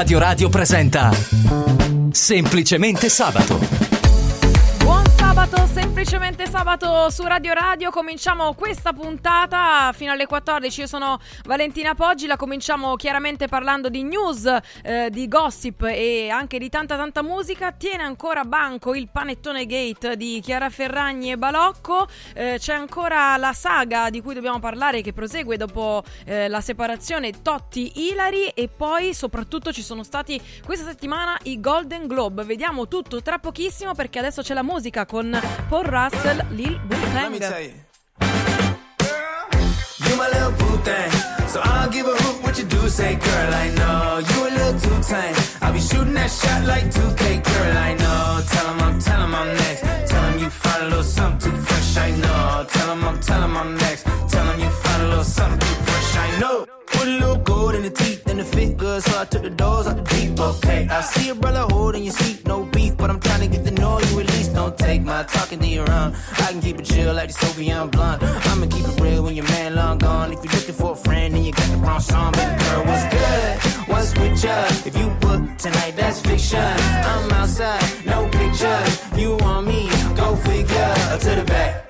Radio Radio presenta Semplicemente Sabato. Sabato, semplicemente sabato su Radio Radio. Cominciamo questa puntata fino alle 14. Io sono Valentina Poggi. La cominciamo chiaramente parlando di news, eh, di gossip e anche di tanta tanta musica. Tiene ancora banco il panettone gate di Chiara Ferragni e Balocco. Eh, c'è ancora la saga di cui dobbiamo parlare che prosegue dopo eh, la separazione Totti-Ilari. E poi soprattutto ci sono stati questa settimana i Golden Globe. Vediamo tutto tra pochissimo perché adesso c'è la musica con Paul Russell, Lil boo thing. So I'll give a hoot what you do say, girl. I know you a little too tame. I'll be shooting that shot like 2K, girl. I know. Tell 'em I'm, tell 'em I'm next. Tell 'em you find a little something too fresh. I know. Tell 'em I'm, tell 'em I'm next. Tell 'em you little something too fresh. I know. Put a little gold in the teeth and the fit good, so I took the doors out the deep. Okay, I see a brother holding your seat, no beef, but I'm trying to get to know you at. Don't take my talking to your own. I can keep it chill like the Soviet blunt. I'ma keep it real when your man long gone. If you're looking for a friend and you got the wrong song, baby girl, what's good? What's with ya? If you book tonight, that's fiction. I'm outside, no pictures. You want me? Go figure. To the back,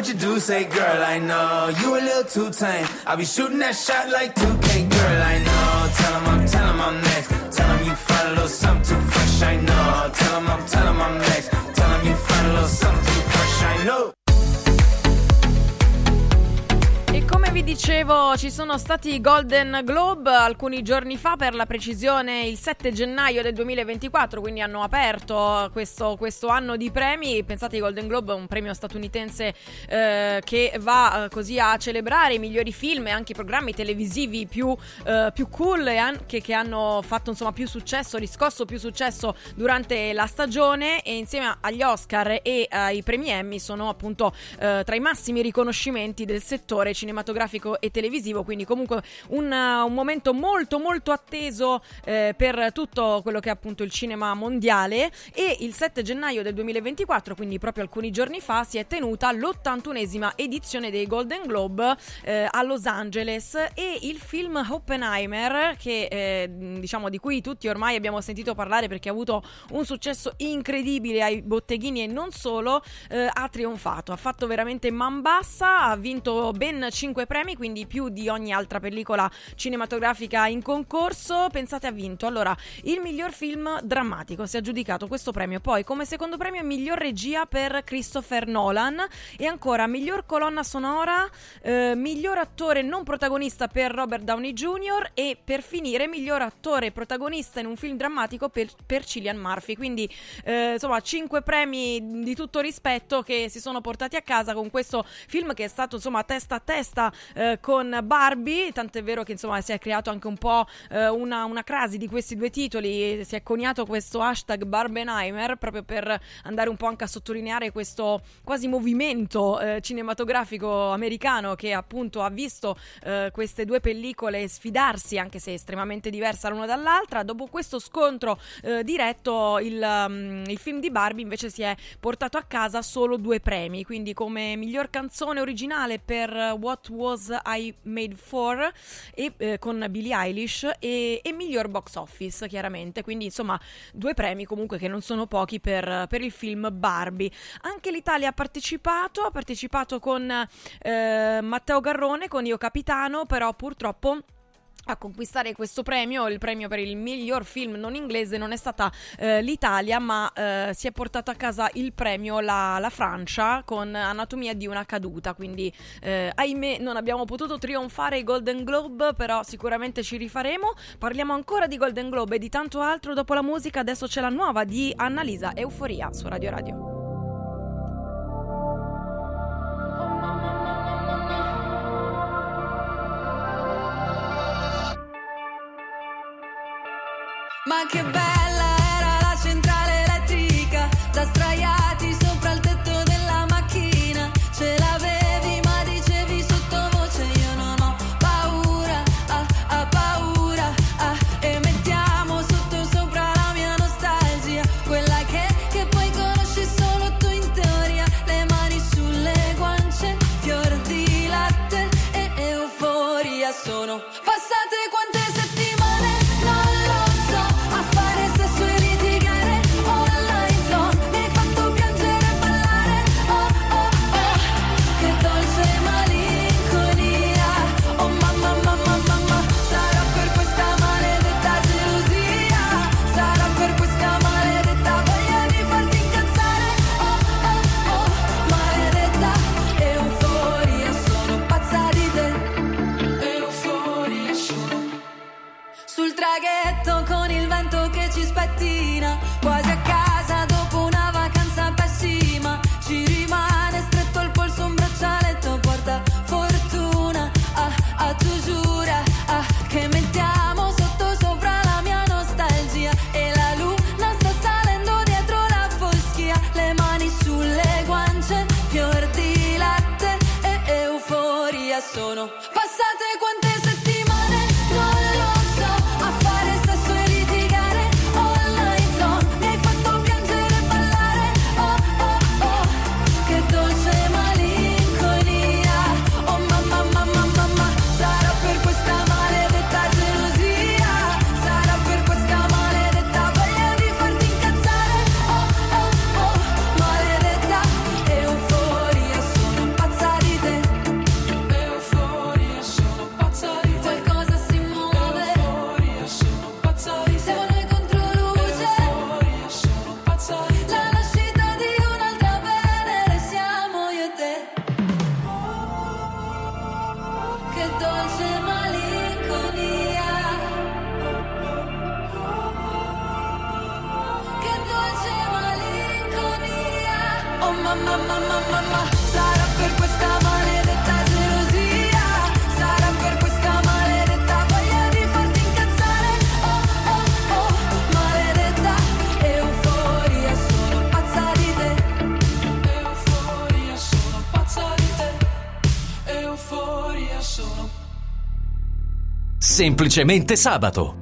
what you do say, girl. I know you a little too tame. I'll be shooting that shot like 2K, girl. I know. Tell 'em I'm, tell 'em I'm next. Tell 'em you find a little something dicevo, ci sono stati i Golden Globe alcuni giorni fa, per la precisione il 7 gennaio del 2024, quindi hanno aperto questo, questo anno di premi. Pensate ai Golden Globe, un premio statunitense eh, che va eh, così a celebrare i migliori film e anche i programmi televisivi più, eh, più cool e anche che hanno fatto insomma più successo, riscosso più successo durante la stagione e insieme agli Oscar e ai premi Emmy sono appunto eh, tra i massimi riconoscimenti del settore cinematografico e televisivo, quindi comunque un, uh, un momento molto molto atteso eh, per tutto quello che è appunto il cinema mondiale. E il 7 gennaio del 2024, quindi proprio alcuni giorni fa, si è tenuta l'81esima edizione dei Golden Globe eh, a Los Angeles. E il film Oppenheimer, che eh, diciamo di cui tutti ormai abbiamo sentito parlare perché ha avuto un successo incredibile ai botteghini e non solo, eh, ha trionfato, ha fatto veramente man bassa, ha vinto ben 5 premi, quindi più di ogni altra pellicola cinematografica in concorso. Pensate ha vinto. Allora, il miglior film drammatico si è aggiudicato questo premio. Poi, come secondo premio, miglior regia per Christopher Nolan. E ancora, miglior colonna sonora, eh, miglior attore non protagonista per Robert Downey Jr. E per finire, miglior attore protagonista in un film drammatico per, per Cillian Murphy. Quindi, eh, insomma, 5 premi di tutto rispetto che si sono portati a casa con questo film che è stato, insomma, testa a testa eh, con Barbie. Tant'è vero che, insomma, si è creato anche un po' eh, una, una crasi di questi due titoli. Si è coniato questo hashtag Barbenheimer proprio per andare un po' anche a sottolineare questo quasi movimento eh, cinematografico americano che appunto ha visto eh, queste due pellicole sfidarsi, anche se estremamente diversa l'una dall'altra. Dopo questo scontro eh, diretto, il, um, il film di Barbie invece si è portato a casa solo due premi, quindi come miglior canzone originale per What Was I Made For e, eh, con Billie Eilish e, e miglior box office chiaramente, quindi insomma due premi comunque che non sono pochi per, per il film Barbie. Anche l'Italia ha partecipato, ha partecipato con eh, Matteo Garrone, con Io Capitano, però purtroppo a conquistare questo premio, il premio per il miglior film non inglese, non è stata eh, l'Italia, ma eh, si è portato a casa il premio la, la, Francia con Anatomia di una caduta. Quindi, eh, ahimè, non abbiamo potuto trionfare i Golden Globe, però sicuramente ci rifaremo. Parliamo ancora di Golden Globe e di tanto altro dopo la musica. Adesso c'è la nuova di Annalisa Euforia su Radio Radio. Oh, mamma, mamma, mamma. Ma che bello! semplicemente sabato.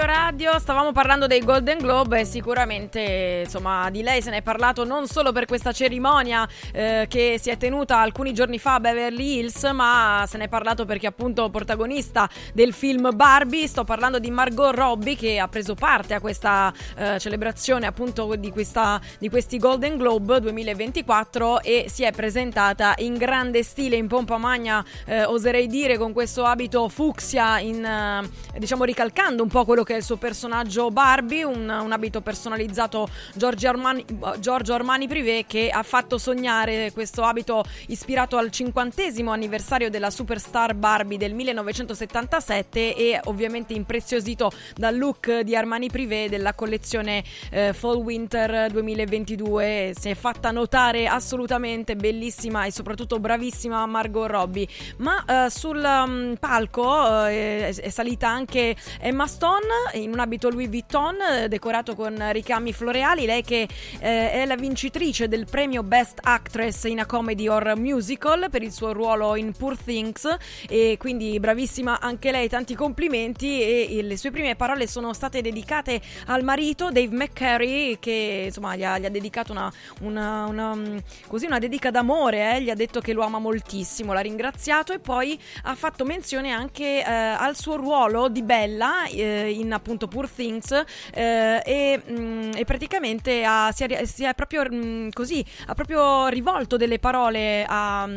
Radio Radio, stavamo parlando dei Golden Globe e sicuramente insomma di lei se ne è parlato non solo per questa cerimonia eh, che si è tenuta alcuni giorni fa a Beverly Hills ma se ne è parlato perché appunto protagonista del film Barbie, sto parlando di Margot Robbie che ha preso parte a questa eh, celebrazione appunto di, questa, di questi Golden Globe 2024 e si è presentata in grande stile, in pompa magna eh, oserei dire con questo abito fucsia in, eh, diciamo ricalcando un po' quello che è il suo personaggio Barbie, un, un abito personalizzato Giorgio Armani, Armani Privé che ha fatto sognare questo abito ispirato al cinquantesimo anniversario della superstar Barbie del 1977 e ovviamente impreziosito dal look di Armani Privé della collezione eh, Fall Winter 2022 si è fatta notare assolutamente bellissima e soprattutto bravissima Margot Robbie. Ma eh, sul um, palco eh, è, salita anche Emma Stone in un abito Louis Vuitton eh, decorato con ricami floreali. Lei che eh, è la vincitrice del premio Best Actress in a Comedy or Musical per il suo ruolo in Poor Things. E quindi bravissima anche lei tanti complimenti. E, le sue prime parole sono state dedicate al marito Dave McCary che insomma gli ha, gli ha dedicato una, una, una, mm, così una dedica d'amore eh, gli ha detto che lo ama moltissimo l'ha ringraziato e poi ha fatto menzione anche eh, al suo ruolo di Bella eh, in appunto Poor Things eh, e, mm, e praticamente ha, si, è, si è proprio mm, così ha proprio rivolto delle parole a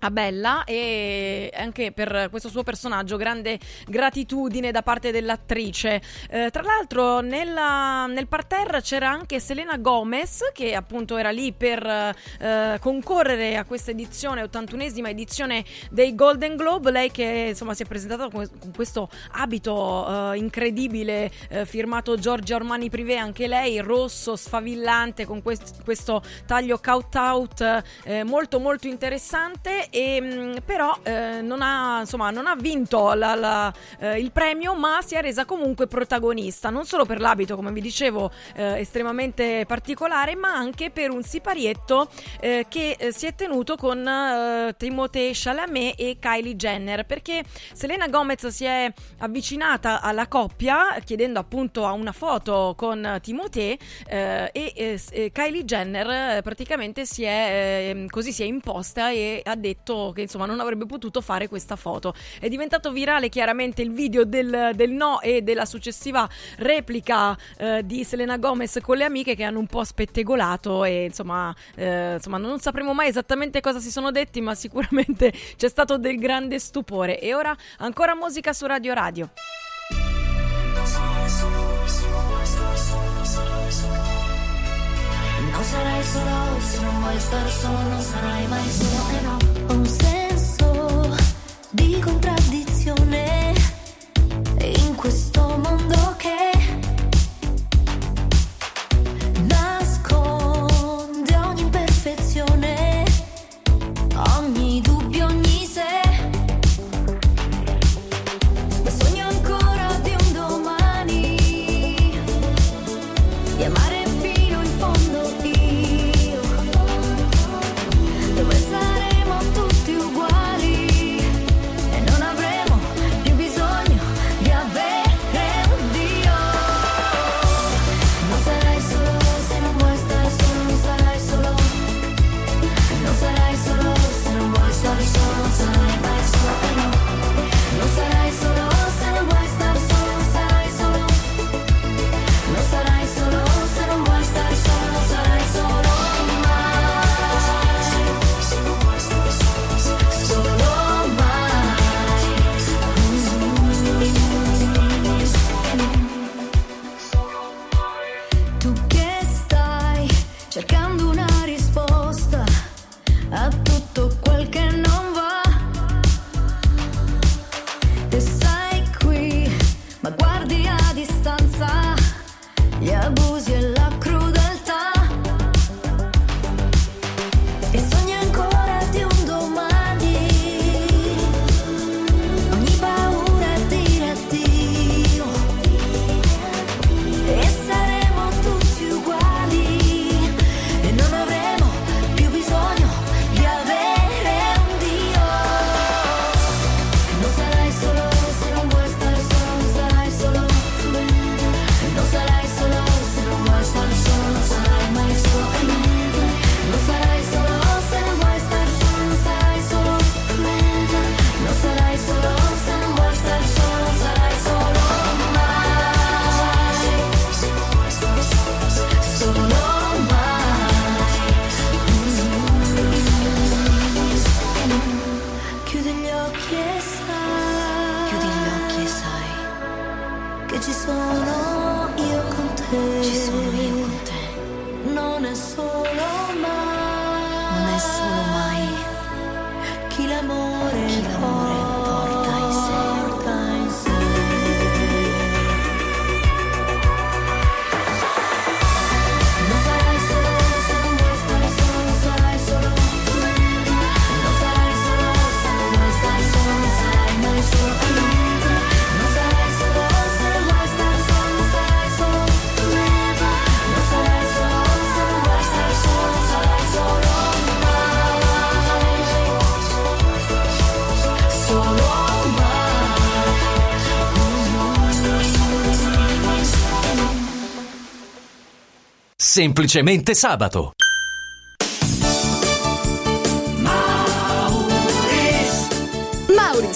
a Bella. E anche per questo suo personaggio grande gratitudine da parte dell'attrice. Eh, tra l'altro nella, nel parterre c'era anche Selena Gomez che appunto era lì per eh, concorrere a questa edizione, 81esima edizione dei Golden Globe, lei che insomma si è presentata con, con questo abito eh, incredibile eh, firmato Giorgio Armani Privé, anche lei rosso, sfavillante con quest- questo taglio cut out eh, molto molto interessante e, mh, però eh, non, ha, insomma, non ha vinto la- la- eh, il premio, ma si è resa comunque protagonista, non solo per l'abito, come vi dicevo, eh, estremamente particolare, ma anche per un siparietto eh, che eh, si è tenuto con eh, Timothée Chalamet e Kylie Jenner, perché Selena Gomez si è avvicinata alla coppia chiedendo appunto a una foto con Timothée eh, e eh, Kylie Jenner praticamente si è eh, così si è imposta e ha detto che insomma non avrebbe potuto fare questa foto. È diventato virale chiaramente il video del, del no e della successiva replica eh, di Selena Gomez con le amiche che hanno un po' spettegolato e insomma, eh, insomma non sapremo mai esattamente cosa si sono detti ma sicuramente c'è stato del grande stupore. E ora ancora musica su Radio Radio. Non sarai solo se non vuoi star solo, non sarai mai solo e no. Ho un senso di contraddizione in questo Semplicemente sabato.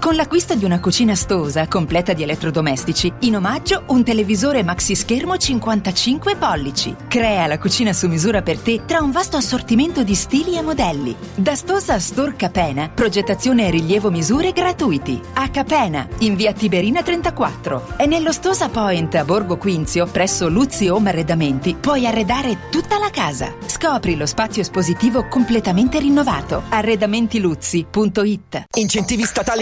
Con l'acquisto di una cucina Stosa completa di elettrodomestici, in omaggio un televisore maxi schermo 55 pollici. Crea la cucina su misura per te tra un vasto assortimento di stili e modelli. Da Stosa Storca Pena, progettazione e rilievo misure gratuiti. A Capena, in via Tiberina 34. E nello Stosa Point a Borgo Quinzio, presso Luzzi Home Arredamenti, puoi arredare tutta la casa. Scopri lo spazio espositivo completamente rinnovato. Arredamentiluzzi.it Incentivi statali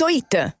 Toita.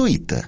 gratuita.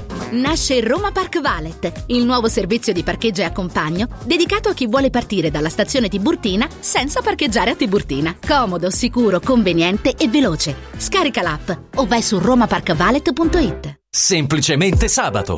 Nasce Roma Park Valet, il nuovo servizio di parcheggio e accompagno dedicato a chi vuole partire dalla stazione Tiburtina senza parcheggiare a Tiburtina. Comodo, sicuro, conveniente e veloce. Scarica l'app o vai su romaparkvalet.it. Semplicemente sabato.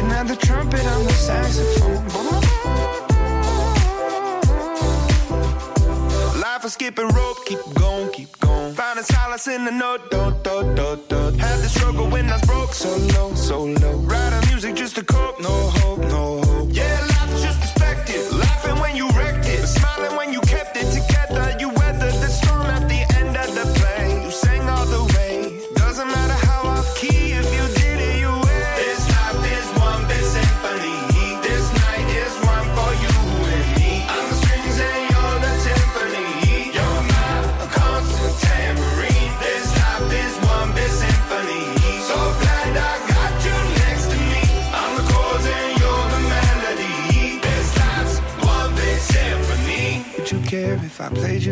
can have the trumpet on the saxophone. Life is skipping rope, keep going, keep going. Finding solace in the note, do, do, do, do. Had the struggle when I was broke, so low, so low. Writing music just to cope, no hope, no hope. Yeah,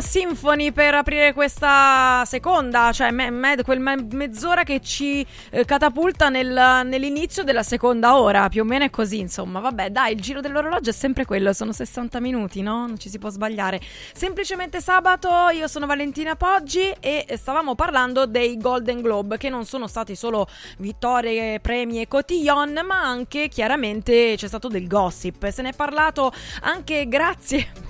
Symphony per aprire questa seconda, cioè me- me- quel me- mezz'ora che ci eh, catapulta nel- nell'inizio della seconda ora, più o meno è così, insomma. Vabbè, dai, il giro dell'orologio è sempre quello, sono 60 minuti, no? Non ci si può sbagliare. Semplicemente sabato, io sono Valentina Poggi e stavamo parlando dei Golden Globe, che non sono stati solo vittorie, premi e cotillon, ma anche chiaramente c'è stato del gossip. Se ne è parlato anche grazie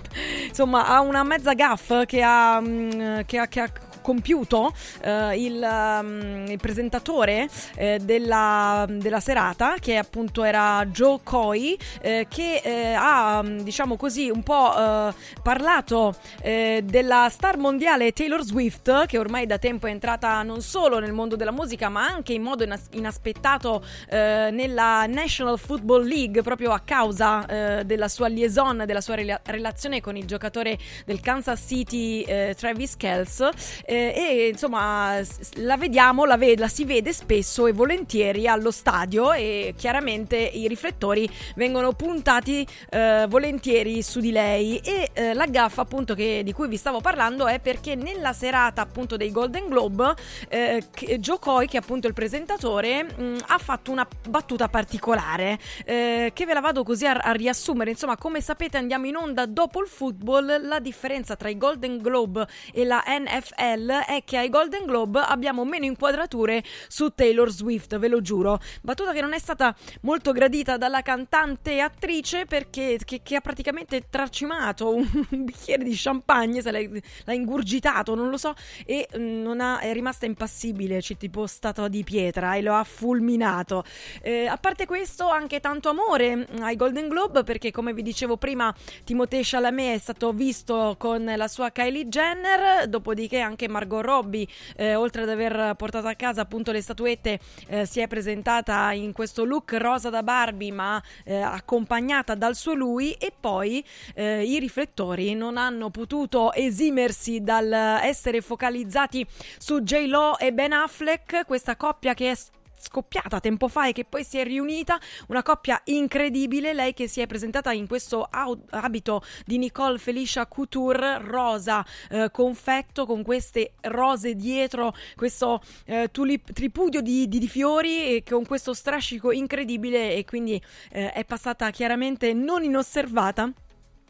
insomma ha una mezza gaff che ha, mm, che ha, che ha compiuto eh, il, um, il presentatore eh, della, della serata che appunto era Joe Coy eh, che eh, ha diciamo così un po' eh, parlato eh, della star mondiale Taylor Swift che ormai da tempo è entrata non solo nel mondo della musica ma anche in modo inas- inaspettato nella National Football League proprio a causa della sua liaison, della sua rela- relazione con il giocatore del Kansas City Travis Kells eh, e insomma la vediamo, la, ve- la si vede spesso e volentieri allo stadio e chiaramente i riflettori vengono puntati eh, volentieri su di lei. E eh, la gaffa appunto che- di cui vi stavo parlando è perché nella serata appunto dei Golden Globe che- Joe Coy che è appunto il presentatore mh, ha fatto una battuta particolare eh, che ve la vado così a, a riassumere. Insomma come sapete andiamo in onda dopo il football. La differenza tra i Golden Globe e la NFL è che ai Golden Globe abbiamo meno inquadrature su Taylor Swift ve lo giuro. Battuta che non è stata molto gradita dalla cantante e attrice perché che, che ha praticamente tracimato un, bicchiere di champagne se l'ha, l'ha ingurgitato non lo so e mm, ha- è rimasta impassibile c'è tipo statua di pietra e lo ha fulminato. Eh, a parte questo anche tanto amore mm, ai Golden Globe perché come vi dicevo prima Timothée Chalamet è stato visto con la sua Kylie Jenner dopodiché anche Margot Robbie eh, oltre ad aver portato a casa appunto le statuette eh, si è presentata in questo look rosa da Barbie ma eh, accompagnata dal suo lui e poi eh, i riflettori non hanno potuto esimersi dal essere focalizzati su J-Lo e Ben Affleck questa coppia che è scoppiata tempo fa e che poi si è riunita, una coppia incredibile, lei che si è presentata in questo abito di Nicole Felicia Couture rosa eh, confetto con queste rose dietro, questo eh, tulip- tripudio di, di- di fiori con questo strascico incredibile e quindi eh, è passata chiaramente non inosservata.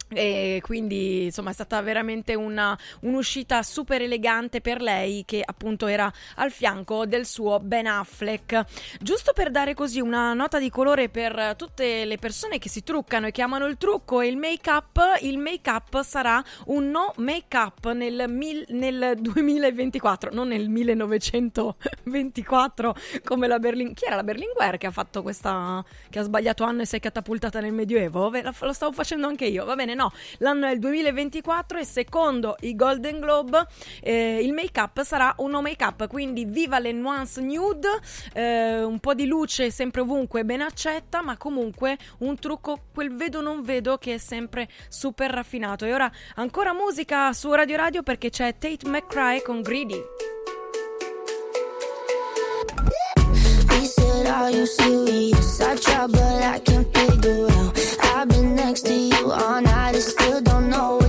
E quindi insomma è stata veramente una, un'uscita super elegante per lei che appunto era al fianco del suo Ben Affleck. Giusto per dare così una nota di colore per tutte le persone che si truccano e che amano il trucco e il make up, il make up sarà un no make up nel, mil- nel 2024, non nel 1924 come la Berlin. Chi era la Berlinguer che ha fatto questa. che ha sbagliato anno e si è catapultata nel Medioevo? Lo stavo facendo anche io, va bene? No, l'anno è il 2024 e secondo i Golden Globe eh, il make up sarà un no make up, quindi viva le nuance nude, eh, un po' di luce sempre ovunque ben accetta, ma comunque un trucco quel vedo non vedo che è sempre super raffinato. E ora ancora musica su Radio Radio perché c'è Tate McCray con Greedy. Said, Are you serious? I try, but I can't figure out. I've been next to you all night and still don't know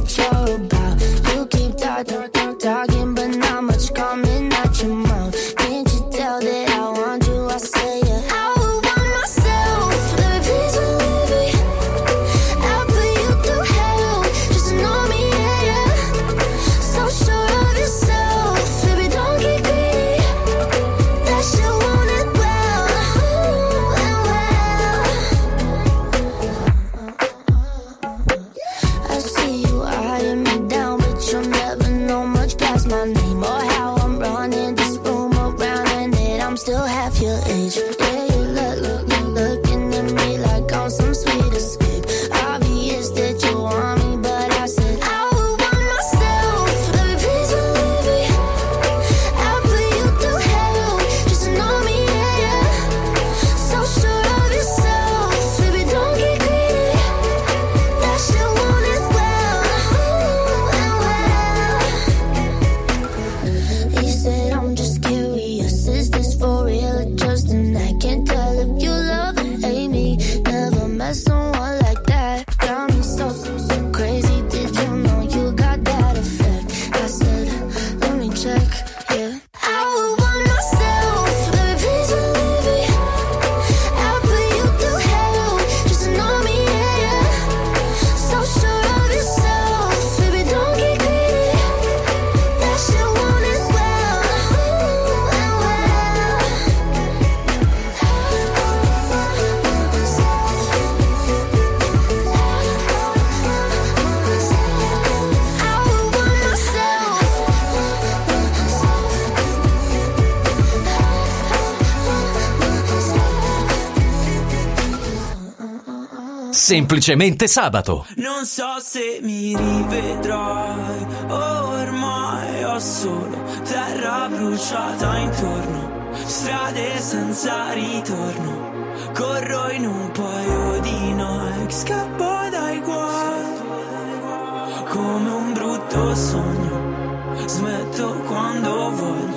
semplicemente sabato. Non so se mi rivedrai, ormai ho solo terra bruciata intorno, strade senza ritorno, corro in un paio di Nike, scappo dai guai, come un brutto sogno, smetto quando voglio.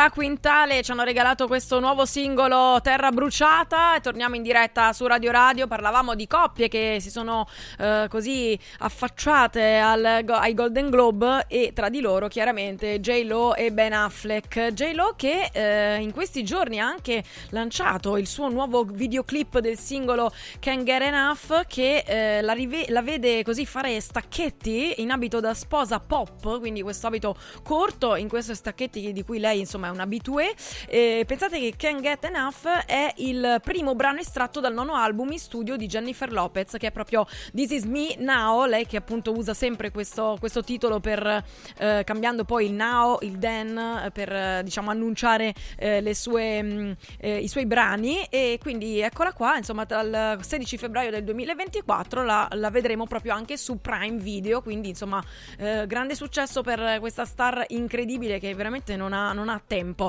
Coez e Fra Quintale, ci hanno regalato questo nuovo singolo Terra Bruciata torniamo in diretta su Radio Radio, parlavamo di coppie che si sono eh, così affacciate al- ai Golden Globe e tra di loro chiaramente J-Lo e Ben Affleck. J-Lo che eh, in questi giorni ha anche lanciato il suo nuovo videoclip del singolo Can't Get Enough che eh, la, rive- la vede così fare stacchetti in abito da sposa pop, quindi questo abito corto in questi stacchetti di cui lei insomma è un abitué. Eh, pensate che Can't Get Enough è il primo brano estratto dal nono album in studio di Jennifer Lopez che è proprio This Is Me Now, lei che appunto usa sempre questo, questo titolo per eh, cambiando poi il now, il then per diciamo annunciare eh, sue, mh, eh, i suoi brani e quindi eccola qua insomma dal 16 febbraio del 2024 la, la vedremo proprio anche su Prime Video quindi insomma eh, grande successo per questa star incredibile che veramente non ha, non ha tempo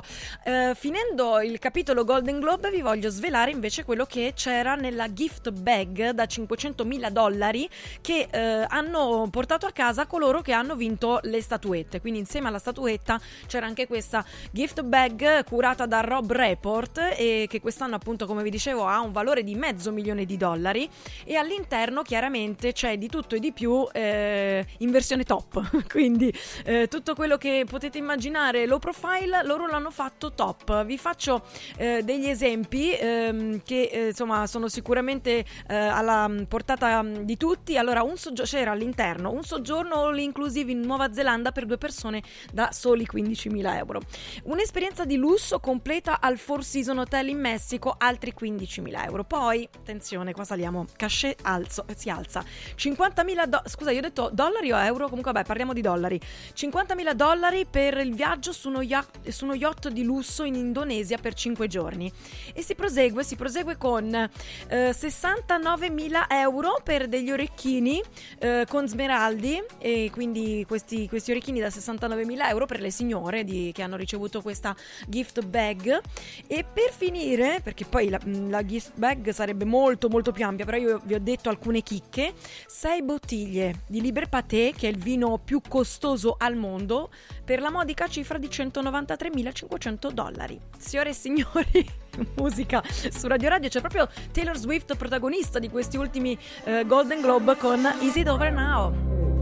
Eh, finendo il capitolo Golden Globe vi voglio svelare invece quello che c'era nella gift bag da 500 mila dollari che eh, hanno portato a casa coloro che hanno vinto le statuette. Quindi insieme alla statuetta c'era anche questa gift bag curata da Rob Report e che quest'anno appunto come vi dicevo ha un valore di mezzo milione di dollari. E all'interno chiaramente c'è di tutto e di più eh, in versione top. Quindi eh, tutto quello che potete immaginare low profile loro l'hanno fatto top. Vi faccio eh, degli esempi ehm, che eh, insomma sono sicuramente eh, alla mm, portata mm, di tutti. Allora un soggio- c'era all'interno un soggiorno all inclusive in Nuova Zelanda per due persone da soli 15.000 euro. Un'esperienza di lusso completa al Four Season Hotel in Messico altri 15.000 euro. Poi attenzione qua saliamo cachet alzo, si alza. 50.000 do- scusa io ho detto dollari o euro? Comunque vabbè parliamo di dollari. 50.000 dollari per il viaggio su uno yacht, su uno yacht di lusso in Indonesia per 5 giorni. E si prosegue, si prosegue con eh, 69.000 euro per degli orecchini eh, con smeraldi e quindi questi, questi orecchini da 69.000 euro per le signore di- che hanno ricevuto questa gift bag. E per finire, perché poi la, la gift bag sarebbe molto molto più ampia, però io vi ho detto alcune chicche, 6 bottiglie di Liber Paté, che è il vino più costoso al mondo, per la modica cifra di 193.500 dollari. Signore e signori, musica su Radio Radio, c'è proprio Taylor Swift protagonista di questi ultimi eh, Golden Globe con Is It Over Now?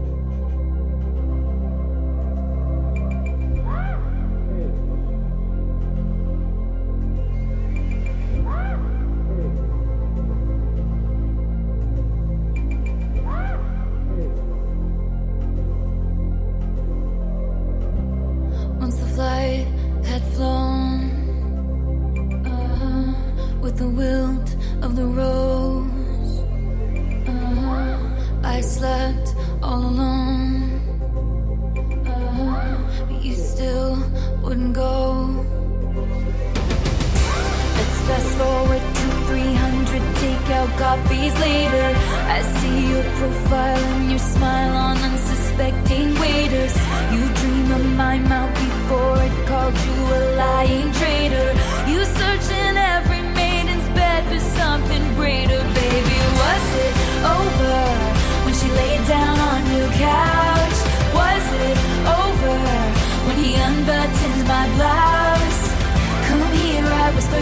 Once the flight had flown uh-huh, with the wilt of the rose, uh-huh, I slept all alone. Uh-huh, but you still wouldn't go. Let's fast forward 300 takeout coffees later. I see your profile and your smile on unsuspecting waiters. You dream of my mouth before it called you a lying traitor. You search in every maiden's bed for something greater, baby. Was it over when she laid down on your couch? Was it over when he unbuttoned my blouse? Come here, I whispered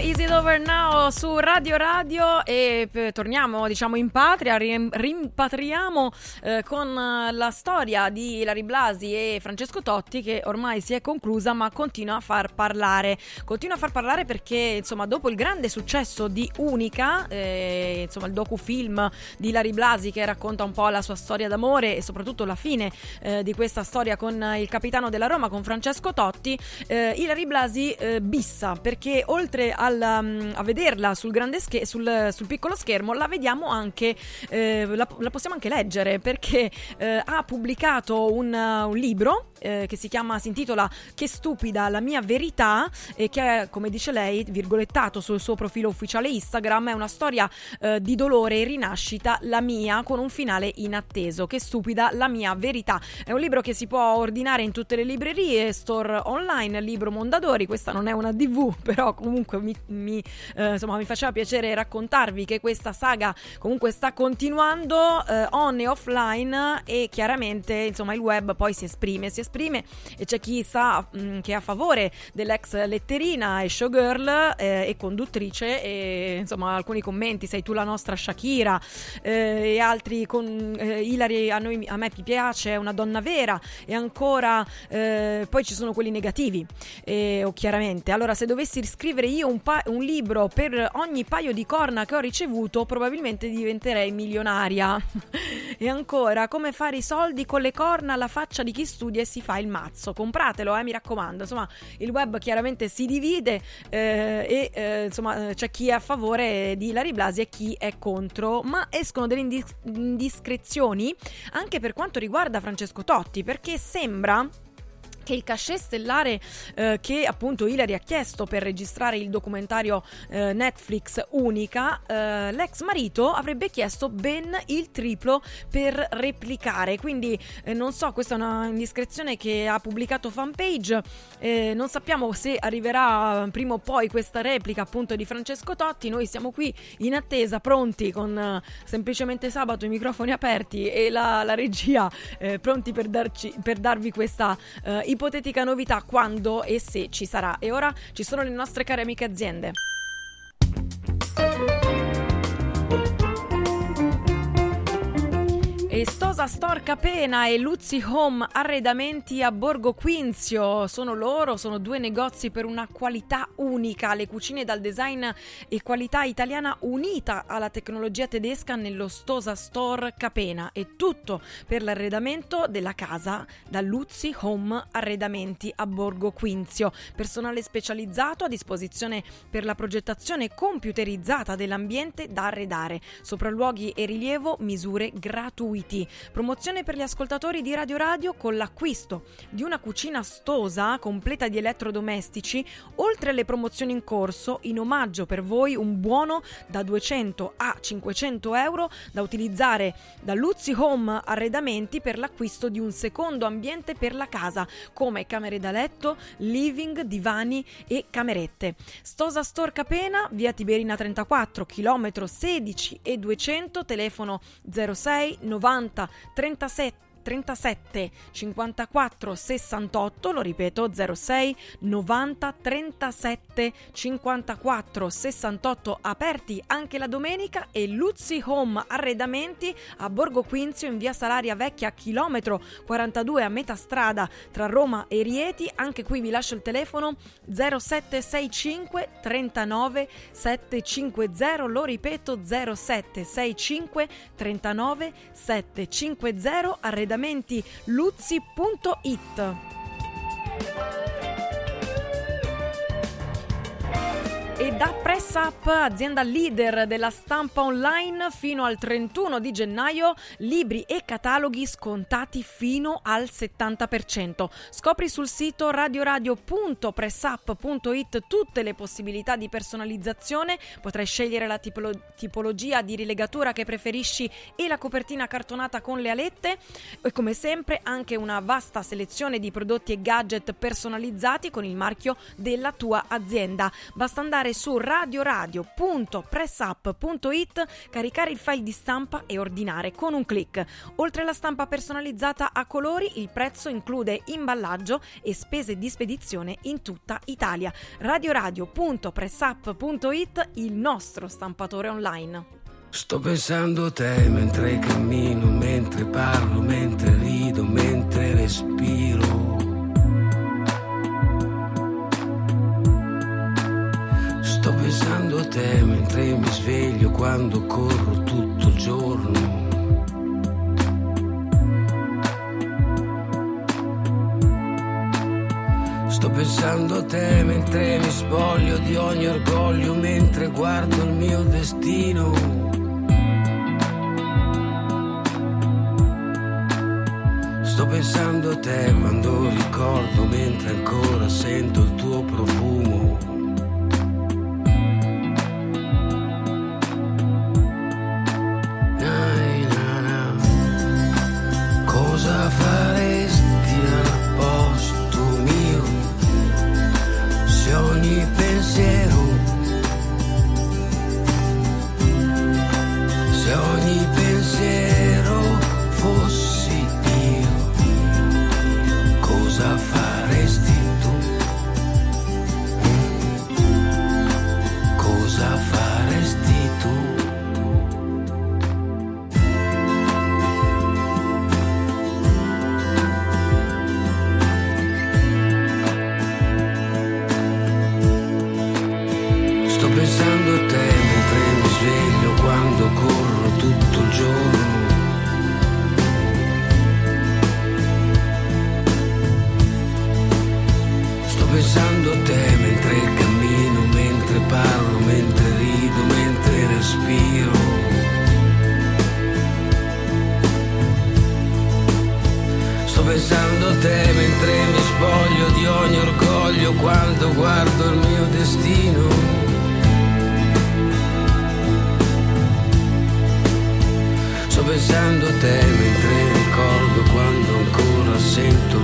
Is It Over Now su Radio Radio e eh, torniamo diciamo in patria, rim- rimpatriamo eh, con eh, la storia di Larry Blasi e Francesco Totti che ormai si è conclusa ma continua a far parlare, continua a far parlare perché insomma dopo il grande successo di Unica, eh, insomma il docufilm di Larry Blasi che racconta un po' la sua storia d'amore e soprattutto la fine eh, di questa storia con eh, il capitano della Roma, con Francesco Totti, eh, Ilari Blasi bissa perché oltre al, um, a vederla sul, scher- sul, sul piccolo schermo la vediamo anche, eh, la, la possiamo anche leggere perché eh, ha pubblicato un, un libro eh, che si chiama, si intitola Che stupida la mia verità e che è, come dice lei, virgolettato sul suo profilo ufficiale Instagram, è una storia eh, di dolore e rinascita, la mia, con un finale inatteso. Che stupida la mia verità. È un libro che si può ordinare in tutte le librerie, store online, libro Mondadori. Questa non è una DV, però comunque mi, mi, eh, insomma, mi faceva piacere raccontarvi che questa saga comunque sta continuando eh, on e offline e chiaramente insomma il web poi si esprime, si esprime e c'è chi sta mh, che è a favore dell'ex letterina e showgirl eh, e conduttrice e insomma alcuni commenti sei tu la nostra Shakira eh, e altri con eh, Hilary a, noi, a me piace è una donna vera e ancora eh, poi ci sono quelli negativi eh, o chiaramente. Allora se dovessi scrivere io un, pa- un libro per ogni paio di corna che ho ricevuto probabilmente diventerei milionaria. E ancora come fare i soldi con le corna alla faccia di chi studia e si fa il mazzo. Compratelo eh mi raccomando. Insomma il web chiaramente si divide eh, e eh, insomma c'è chi è a favore di Ilari Blasi e chi è contro. Ma escono delle indis- indiscrezioni anche per quanto riguarda Francesco Totti perché sembra che il cachet stellare eh, che appunto Hilary ha chiesto per registrare il documentario eh, Netflix Unica, eh, l'ex marito avrebbe chiesto ben il triplo per replicare. Quindi eh, non so, questa è una indiscrezione che ha pubblicato fanpage. eh, non sappiamo se arriverà prima o poi questa replica appunto di Francesco Totti. Noi siamo qui in attesa, pronti con eh, semplicemente sabato i microfoni aperti e la, la regia eh, pronti per, darci, per darvi questa eh, ipotetica novità quando e se ci sarà. E ora ci sono le nostre care amiche aziende. Stosa Storca Pena e Luzzi Home Arredamenti a Borgo Quinzio sono loro, sono due negozi per una qualità unica, le cucine dal design e qualità italiana unita alla tecnologia tedesca nello Stosa Store Capena e tutto per l'arredamento della casa da Luzzi Home Arredamenti a Borgo Quinzio. Personale specializzato a disposizione per la progettazione computerizzata dell'ambiente da arredare, sopralluoghi e rilievo, misure gratuite. Promozione per gli ascoltatori di Radio Radio con l'acquisto di una cucina stosa completa di elettrodomestici, oltre alle promozioni in corso, in omaggio per voi un buono da 200 a 500 euro da utilizzare da Luzzi Home Arredamenti per l'acquisto di un secondo ambiente per la casa, come camere da letto, living, divani e camerette. Stosa Store Capena, via Tiberina 34, chilometro 16 e 200, telefono 06 90 37 37 54 68, lo ripeto 06 90 37 54 68 aperti anche la domenica e Luzzi Home Arredamenti a Borgo Quinzio in via Salaria Vecchia chilometro 42 a metà strada tra Roma e Rieti, anche qui vi lascio il telefono 0765 39 750, lo ripeto 0765 39 750 arredamenti luzzi.it. E da Press Up, azienda leader della stampa online, fino al 31 di gennaio, libri e cataloghi scontati fino al 70%. Scopri sul sito radioradio.pressup.it tutte le possibilità di personalizzazione, potrai scegliere la tipolo- tipologia di rilegatura che preferisci e la copertina cartonata con le alette e come sempre anche una vasta selezione di prodotti e gadget personalizzati con il marchio della tua azienda. Basta andare su radioradio.pressup.it, caricare il file di stampa e ordinare con un clic. Oltre alla stampa personalizzata a colori, il prezzo include imballaggio e spese di spedizione in tutta Italia. radioradio.pressup.it, il nostro stampatore online. Sto pensando a te mentre cammino, mentre parlo, mentre rido, mentre respiro. Sto pensando a te mentre mi sveglio quando corro tutto il giorno. Sto pensando a te mentre mi spoglio di ogni orgoglio, mentre guardo il mio destino. Sto pensando a te quando ricordo mentre ancora sento il tuo profumo. Ogni orgoglio quando guardo il mio destino. Sto pensando a te mentre ricordo quando ancora sento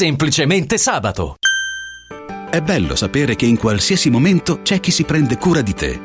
Semplicemente sabato. È bello sapere che in qualsiasi momento c'è chi si prende cura di te.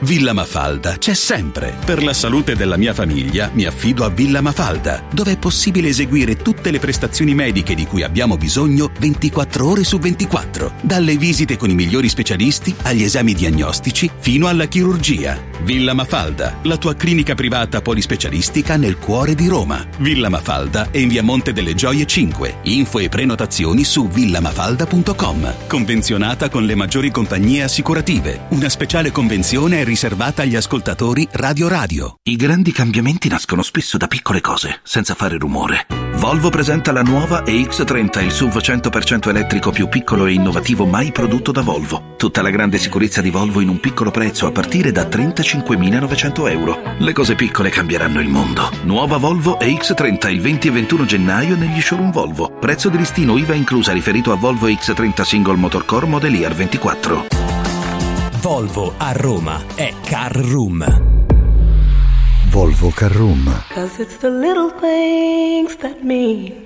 Villa Mafalda c'è sempre. Per la salute della mia famiglia mi affido a Villa Mafalda, dove è possibile eseguire tutte le prestazioni mediche di cui abbiamo bisogno 24 ore su 24, dalle visite con i migliori specialisti agli esami diagnostici fino alla chirurgia. Villa Mafalda, la tua clinica privata polispecialistica nel cuore di Roma. Villa Mafalda è in via Monte delle Gioie 5. Info e prenotazioni su villamafalda.com. Convenzionata con le maggiori compagnie assicurative. Una speciale convenzione è riservata agli ascoltatori Radio Radio. I grandi cambiamenti nascono spesso da piccole cose, senza fare rumore. Volvo presenta la nuova EX30, il SUV 100% elettrico più piccolo e innovativo mai prodotto da Volvo. Tutta la grande sicurezza di Volvo in un piccolo prezzo a partire da 35.900 euro. Le cose piccole cambieranno il mondo. Nuova Volvo EX30 il 20 e 21 gennaio negli showroom Volvo. Prezzo di listino IVA inclusa riferito a Volvo X30 Single Motorcore Model Year 24. Volvo a Roma è Car Room. Volvo Carrum. Cause it's the little things that mean.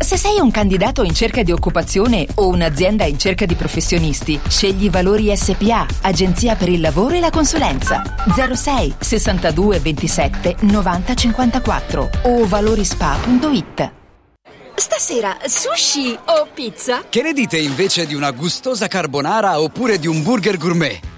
Se sei un candidato in cerca di occupazione o un'azienda in cerca di professionisti, scegli Valori SPA, Agenzia per il lavoro e la consulenza. 06 62 27 90 54 o valorispa.it. Stasera sushi o pizza? Che ne dite invece di una gustosa carbonara oppure di un burger gourmet?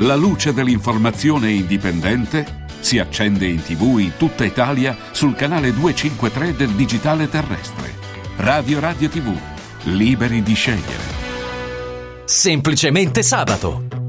La luce dell'informazione indipendente si accende in tv in tutta Italia sul canale 253 del digitale terrestre. Radio Radio TV, liberi di scegliere. Semplicemente sabato.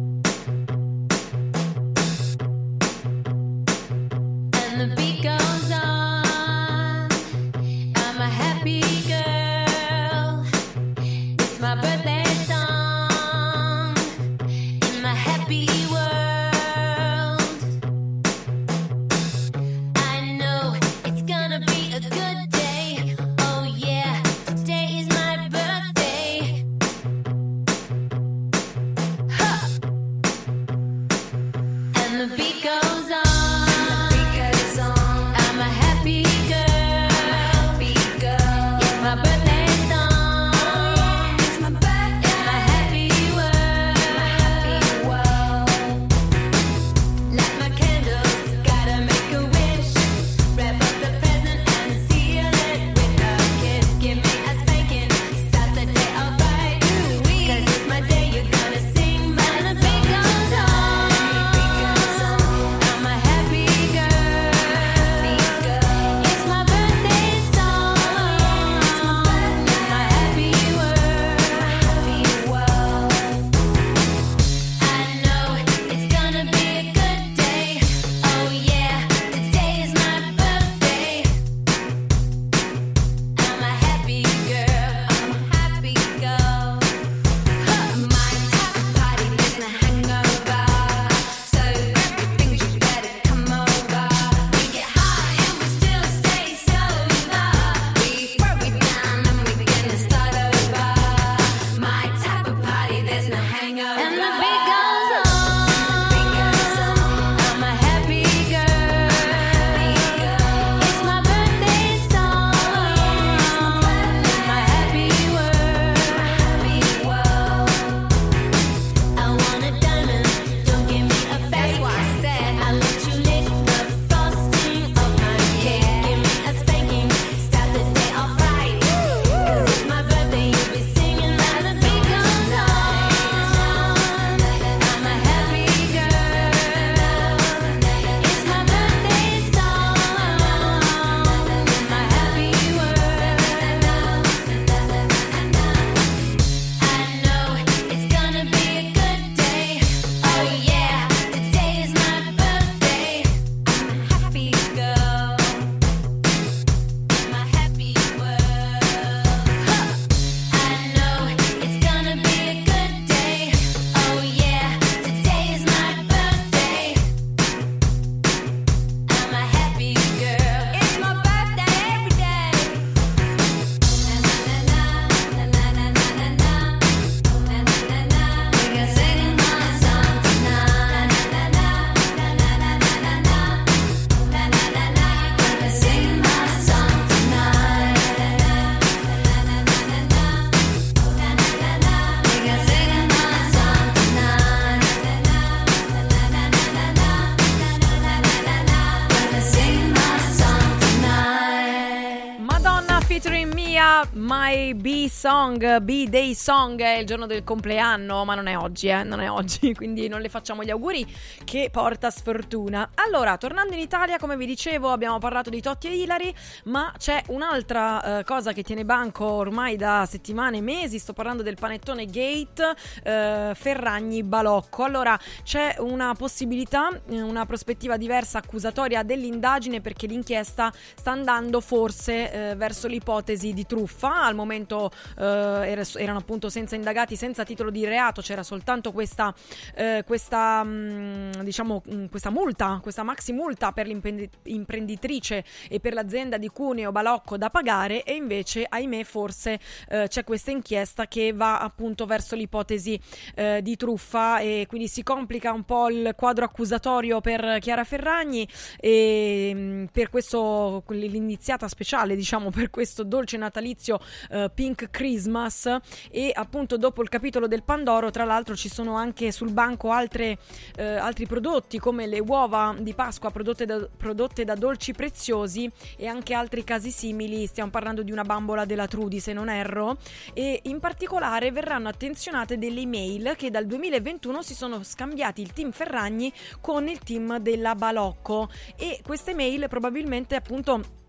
My B-Song, B-Day Song è il giorno del compleanno, ma non è oggi, eh, non è oggi, quindi non le facciamo gli auguri che porta sfortuna. Allora, tornando in Italia, come vi dicevo, abbiamo parlato di Totti e Hilary, ma c'è un'altra eh, cosa che tiene banco ormai da settimane mesi, sto parlando del panettone Gate eh, Ferragni Balocco. Allora, c'è una possibilità, eh, una prospettiva diversa accusatoria dell'indagine perché l'inchiesta sta andando forse eh, verso l'ipotesi di truffa. Al momento eh, era- erano appunto senza indagati, senza titolo di reato, c'era soltanto questa, eh, questa, mh, diciamo, mh, questa multa, questa maxi multa per l'imprenditrice e per l'azienda di Cuneo Balocco da pagare e invece, ahimè, forse eh, c'è questa inchiesta che va appunto verso l'ipotesi eh, di truffa e quindi si complica un po' il quadro accusatorio per Chiara Ferragni e mh, per questo l'iniziata speciale, diciamo, per questo dolce natalizio eh, Christmas. E appunto dopo il capitolo del Pandoro, tra l'altro ci sono anche sul banco altre, eh, altri prodotti come le uova di Pasqua prodotte da, prodotte da dolci preziosi e anche altri casi simili, stiamo parlando di una bambola della Trudi se non erro. E in particolare verranno attenzionate delle email che dal 2021 si sono scambiati il team Ferragni con il team della Balocco. E queste mail probabilmente appunto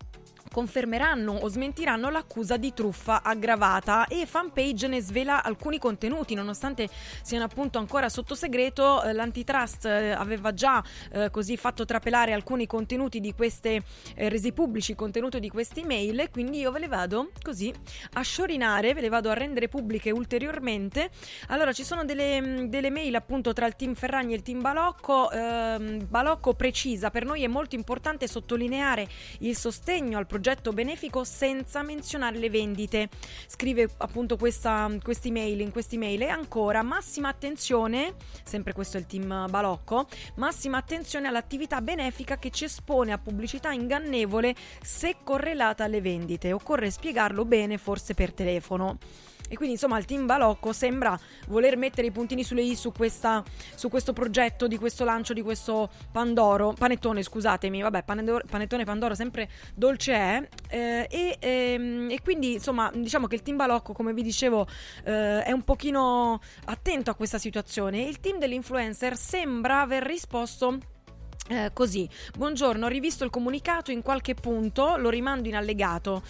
confermeranno o smentiranno l'accusa di truffa aggravata. E Fanpage ne svela alcuni contenuti nonostante siano appunto ancora sotto segreto eh, l'antitrust eh, aveva già eh, così fatto trapelare alcuni contenuti di queste eh, resi pubblici contenuti di queste email. E quindi io ve le vado così a sciorinare ve le vado a rendere pubbliche ulteriormente. Allora ci sono delle, mh, delle mail appunto tra il team Ferragni e il team Balocco. Ehm, Balocco precisa per noi è molto importante sottolineare il sostegno al progetto benefico senza menzionare le vendite. Scrive appunto questa email in questa email e ancora massima attenzione, sempre questo è il team Balocco, massima attenzione all'attività benefica che ci espone a pubblicità ingannevole se correlata alle vendite. Occorre spiegarlo bene forse per telefono. E quindi insomma il team Balocco sembra voler mettere i puntini sulle i su, questa, su questo progetto di questo lancio di questo Pandoro, panettone scusatemi, vabbè panettone Pandoro sempre dolce è. Eh, e, ehm, e quindi insomma diciamo che il team Balocco come vi dicevo eh, è un pochino attento a questa situazione. Il team dell'influencer sembra aver risposto eh, così, buongiorno, ho rivisto il comunicato in qualche punto, lo rimando in allegato.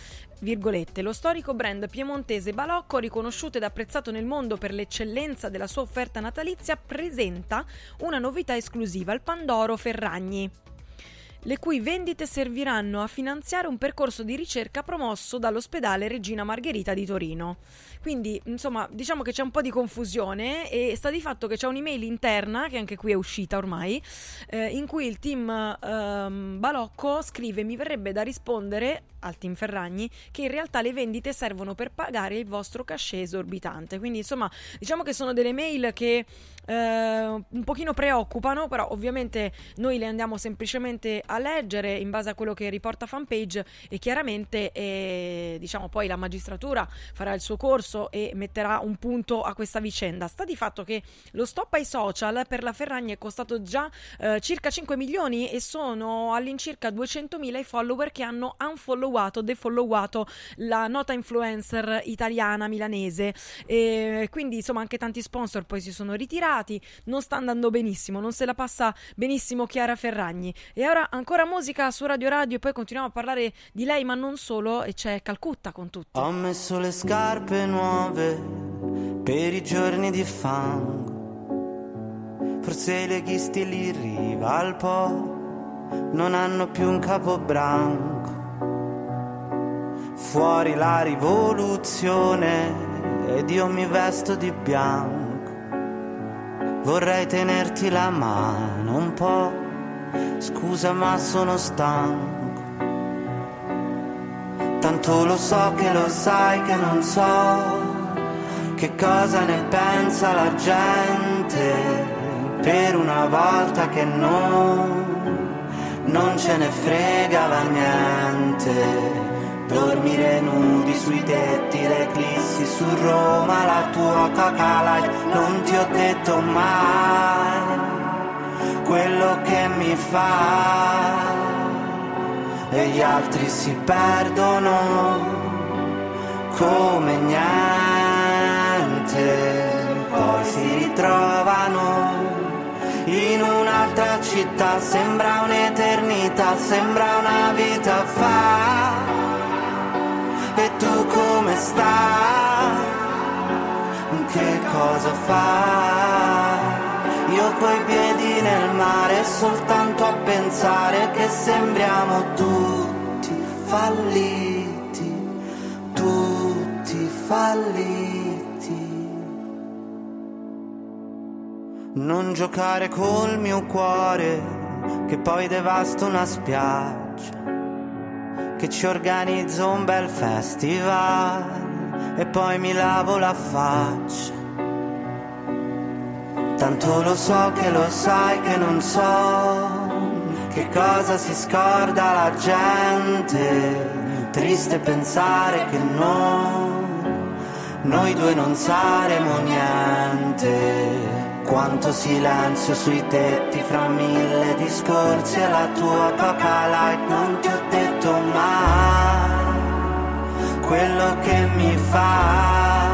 Virgolette, lo storico brand piemontese Balocco, riconosciuto ed apprezzato nel mondo per l'eccellenza della sua offerta natalizia, presenta una novità esclusiva, il Pandoro Ferragni le cui vendite serviranno a finanziare un percorso di ricerca promosso dall'ospedale Regina Margherita di Torino. Quindi, insomma, diciamo che c'è un po' di confusione e sta di fatto che c'è un'email interna, che anche qui è uscita ormai, eh, in cui il team ehm, Balocco scrive mi verrebbe da rispondere al team Ferragni che in realtà le vendite servono per pagare il vostro cachet esorbitante. Quindi, insomma, diciamo che sono delle mail che eh, un pochino preoccupano, però ovviamente noi le andiamo semplicemente a leggere in base a quello che riporta fanpage e chiaramente eh, diciamo poi la magistratura farà il suo corso e metterà un punto a questa vicenda. Sta di fatto che lo stop ai social per la Ferragni è costato già eh, circa 5 milioni e sono all'incirca 200.000 i follower che hanno unfollowato, defollowato la nota influencer italiana milanese. E quindi insomma anche tanti sponsor poi si sono ritirati, non sta andando benissimo, non se la passa benissimo Chiara Ferragni. E ora ancora musica su Radio Radio e poi continuiamo a parlare di lei ma non solo e c'è Calcutta con tutti. Ho messo le scarpe nuove per i giorni di fango. Forse i leghisti lì in riva al Po non hanno più un capobranco. Fuori la rivoluzione ed io mi vesto di bianco. Vorrei tenerti la mano un po', scusa ma sono stanco. Tanto lo so che lo sai che non so che cosa ne pensa la gente. Per una volta che non, non ce ne fregava niente. Dormire nudi sui tetti, le eclissi su Roma, la tua light, non ti ho detto mai quello che mi fa e gli altri si perdono come niente, poi si ritrovano in un'altra città, sembra un'eternità, sembra una vita fa. E tu come stai? Che cosa fai? Io coi piedi nel mare soltanto a pensare che sembriamo tutti falliti, tutti falliti. Non giocare col mio cuore che poi devasta una spiaggia, che ci organizzo un bel festival e poi mi lavo la faccia. Tanto lo so che lo sai che non so che cosa si scorda la gente. Triste pensare che no, noi due non saremo niente. Quanto silenzio sui tetti fra mille discorsi e la tua coca light non ti ho detto mai quello che mi fa.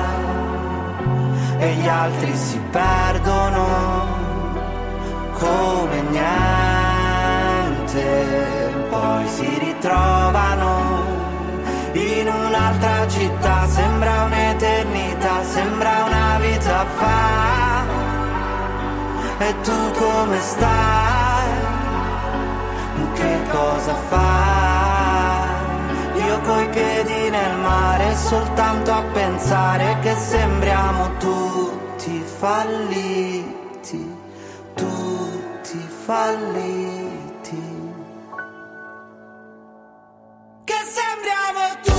E gli altri si perdono come niente, poi si ritrovano in un'altra città, sembra un'eternità, sembra una vita fa. E tu come stai? Che cosa fai? Io coi piedi nel mare soltanto a pensare che sembriamo tutti falliti, tutti falliti. Che sembriamo tutti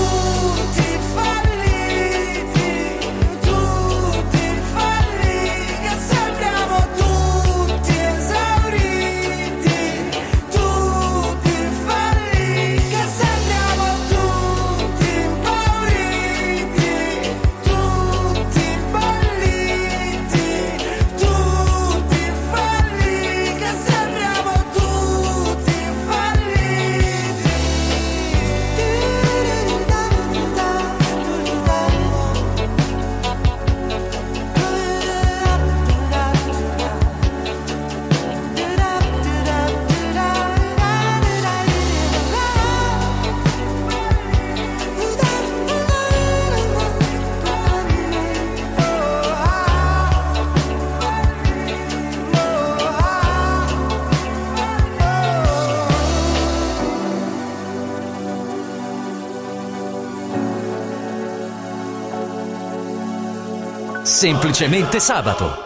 Semplicemente sabato.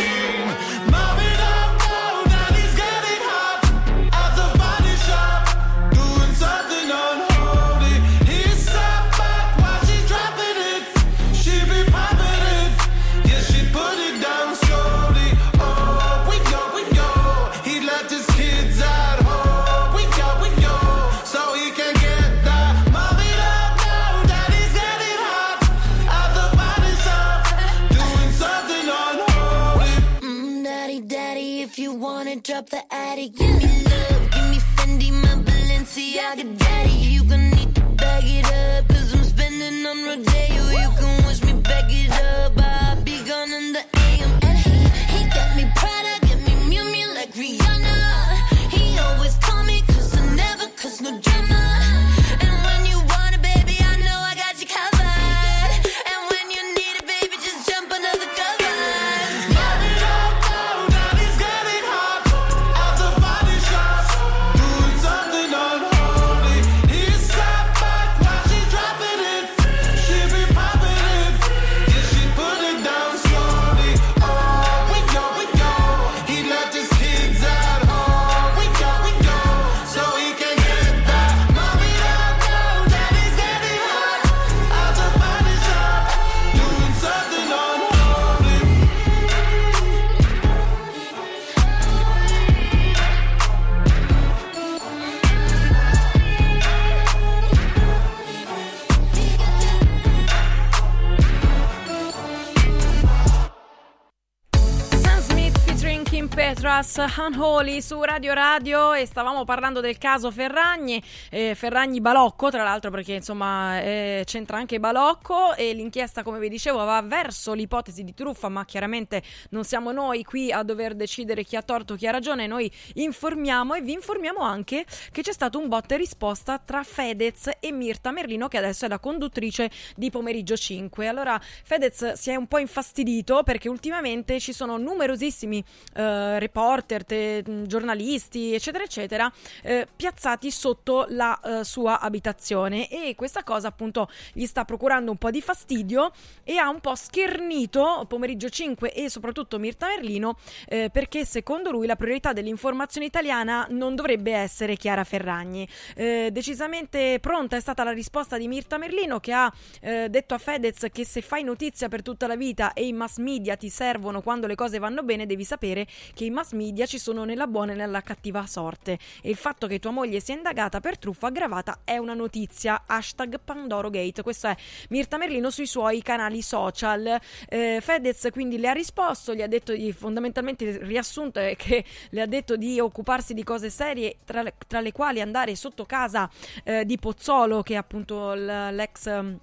Petras, Unholy su Radio Radio e stavamo parlando del caso Ferragni, eh, Ferragni Balocco tra l'altro perché insomma eh, c'entra anche Balocco e l'inchiesta come vi dicevo va verso l'ipotesi di truffa ma chiaramente non siamo noi qui a dover decidere chi ha torto chi ha ragione, noi informiamo e vi informiamo anche che c'è stato un botta e risposta tra Fedez e Mirta Merlino che adesso è la conduttrice di Pomeriggio 5. Allora Fedez si è un po' infastidito perché ultimamente ci sono numerosissimi eh, reporter, te- giornalisti, eccetera, eccetera, eh, piazzati sotto la eh, sua abitazione e questa cosa appunto gli sta procurando un po' di fastidio e ha un po' schernito Pomeriggio 5 e soprattutto Mirta Merlino eh, perché secondo lui la priorità dell'informazione italiana non dovrebbe essere Chiara Ferragni. Eh, decisamente pronta è stata la risposta di Mirta Merlino che ha eh, detto a Fedez che se fai notizia per tutta la vita e i mass media ti servono quando le cose vanno bene, devi sapere che i mass media ci sono nella buona e nella cattiva sorte. E il fatto che tua moglie sia indagata per truffa aggravata è una notizia. Hashtag Pandorogate. Questo è Mirta Merlino sui suoi canali social. Eh, Fedez quindi le ha risposto, gli ha detto di, fondamentalmente il riassunto è che le ha detto di occuparsi di cose serie, tra tra le quali andare sotto casa eh, di Pozzolo, che è appunto l'ex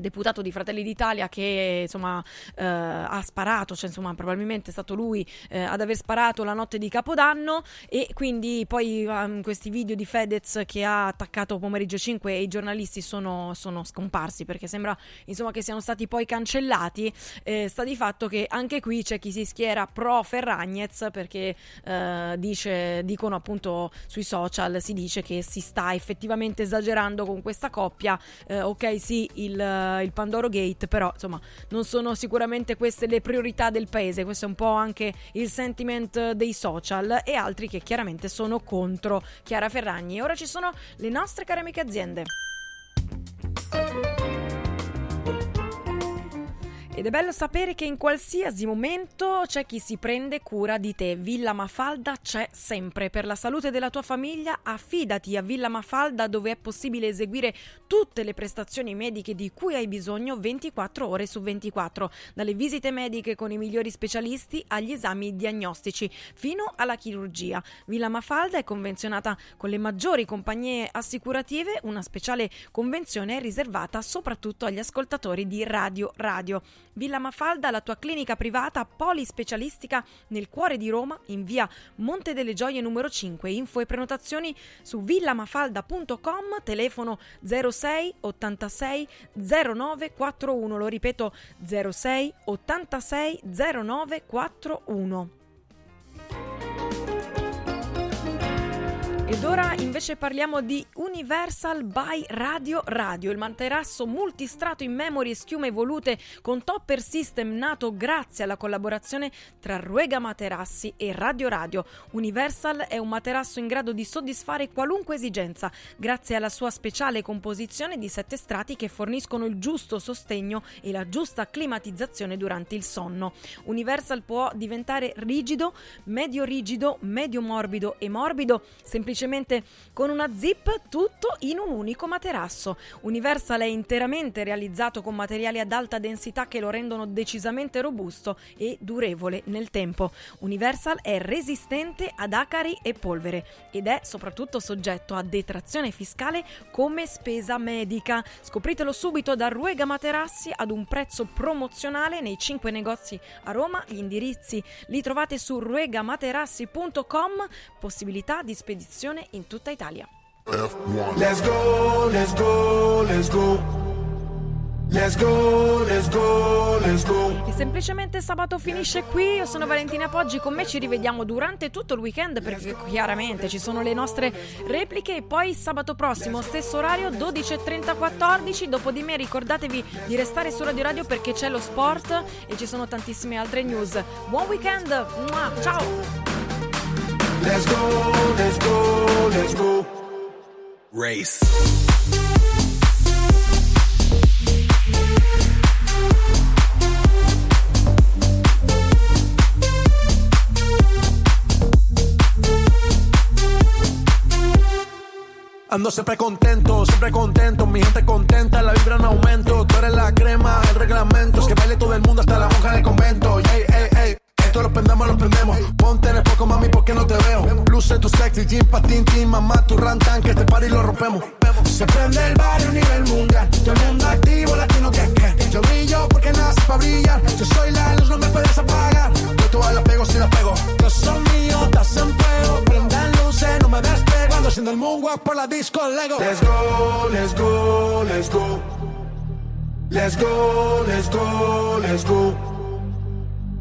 deputato di Fratelli d'Italia che insomma eh, ha sparato, cioè insomma probabilmente è stato lui eh, ad aver sparato la notte di Capodanno e quindi poi um, questi video di Fedez che ha attaccato pomeriggio 5 e i giornalisti sono, sono scomparsi perché sembra insomma che siano stati poi cancellati. Eh, sta di fatto che anche qui c'è chi si schiera pro Ferragnez perché eh, dice, dicono appunto sui social si dice che si sta effettivamente esagerando con questa coppia. Eh, ok sì il il Pandoro Gate, però insomma non sono sicuramente queste le priorità del paese, questo è un po' anche il sentiment dei social e altri che chiaramente sono contro Chiara Ferragni. Ora ci sono le nostre care amiche aziende. Ed è bello sapere che in qualsiasi momento c'è chi si prende cura di te. Villa Mafalda c'è sempre. Per la salute della tua famiglia, affidati a Villa Mafalda dove è possibile eseguire tutte le prestazioni mediche di cui hai bisogno 24 ore su 24. Dalle visite mediche con i migliori specialisti agli esami diagnostici fino alla chirurgia. Villa Mafalda è convenzionata con le maggiori compagnie assicurative. Una speciale convenzione riservata soprattutto agli ascoltatori di Radio Radio. Villa Mafalda, la tua clinica privata polispecialistica nel cuore di Roma, in via Monte delle Gioie numero 5. Info e prenotazioni su villamafalda.com, telefono 06 86 09 41. Lo ripeto 06 86 09 41. Ed ora invece parliamo di Universal by Radio Radio, il materasso multistrato in memory e schiume evolute con topper system nato grazie alla collaborazione tra Ruega Materassi e Radio Radio. Universal è un materasso in grado di soddisfare qualunque esigenza grazie alla sua speciale composizione di sette strati che forniscono il giusto sostegno e la giusta climatizzazione durante il sonno. Universal può diventare rigido, medio rigido, medio morbido e morbido semplicemente con una zip tutto in un unico materasso. Universal è interamente realizzato con materiali ad alta densità che lo rendono decisamente robusto e durevole nel tempo. Universal è resistente ad acari e polvere ed è soprattutto soggetto a detrazione fiscale come spesa medica. Scopritelo subito da Ruega Materassi ad un prezzo promozionale nei 5 negozi a Roma. Gli indirizzi li trovate su ruegamaterassi.com, possibilità di spedizione in tutta Italia. Let's go, let's go, let's go. Let's go, let's go, let's go. E semplicemente sabato finisce qui. Io sono Valentina Poggi. Con me ci rivediamo durante tutto il weekend perché chiaramente ci sono le nostre repliche. E poi sabato prossimo, stesso orario, 12.30-14. Dopo di me ricordatevi di restare su Radio Radio perché c'è lo sport e ci sono tantissime altre news. Buon weekend! Mua, Ciao! Let's go, let's go, let's go. Race. Ando siempre contento, siempre contento, mi gente contenta, la vibra en aumento, tú eres la crema, el reglamento, que baile todo el mundo hasta la monja del convento, ey, ey, ey, esto lo prendemos, lo prendemos, ponte sexy, jean pa' tintín, mamá, tu rantan, que este party lo rompemos. Se prende el barrio a nivel mundial, todo el mundo activo, latino que que. Yo brillo porque nace pa' brillar, yo soy la luz, no me puedes apagar. Yo todas las pego si las pego. Yo soy mío, estás en fuego, prendan luces, no me despego. Ando haciendo el moonwalk por la disco Lego. Let's go, let's go, let's go. Let's go, let's go, let's go.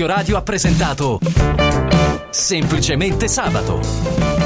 Radio Radio ha presentato Semplicemente Sabato.